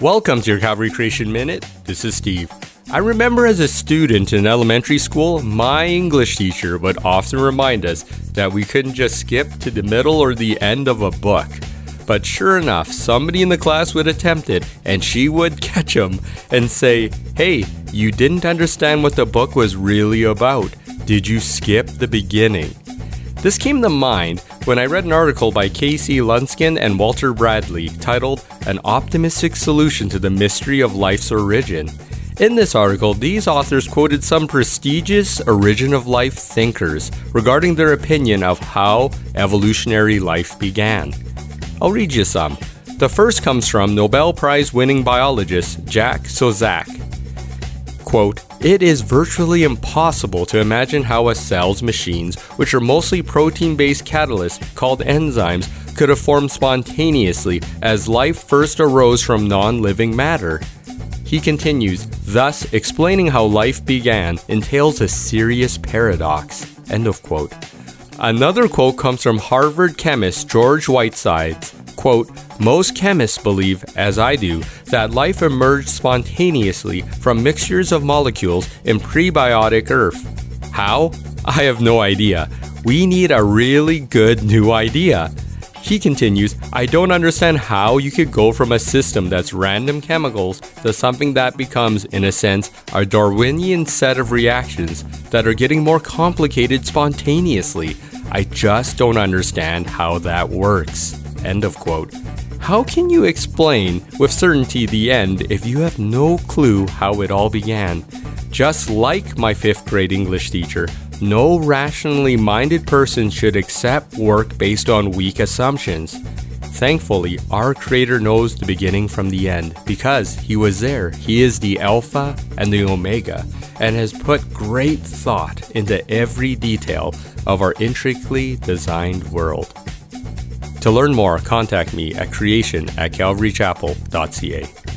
Welcome to your Calvary Creation Minute. This is Steve. I remember as a student in elementary school, my English teacher would often remind us that we couldn't just skip to the middle or the end of a book. But sure enough, somebody in the class would attempt it, and she would catch him and say, Hey, you didn't understand what the book was really about. Did you skip the beginning? This came to mind when I read an article by Casey Luskin and Walter Bradley titled An Optimistic Solution to the Mystery of Life's Origin. In this article, these authors quoted some prestigious origin of life thinkers regarding their opinion of how evolutionary life began. I'll read you some. The first comes from Nobel Prize winning biologist Jack Szostak. Quote, it is virtually impossible to imagine how a cell's machines, which are mostly protein based catalysts called enzymes, could have formed spontaneously as life first arose from non living matter. He continues, thus explaining how life began entails a serious paradox. End of quote. Another quote comes from Harvard chemist George Whitesides. Quote, most chemists believe, as I do, that life emerged spontaneously from mixtures of molecules in prebiotic Earth. How? I have no idea. We need a really good new idea. He continues, I don't understand how you could go from a system that's random chemicals to something that becomes, in a sense, a Darwinian set of reactions that are getting more complicated spontaneously. I just don't understand how that works. End of quote. How can you explain with certainty the end if you have no clue how it all began? Just like my fifth grade English teacher, no rationally minded person should accept work based on weak assumptions. Thankfully, our Creator knows the beginning from the end because He was there. He is the Alpha and the Omega and has put great thought into every detail of our intricately designed world. To learn more, contact me at creation at calvarychapel.ca.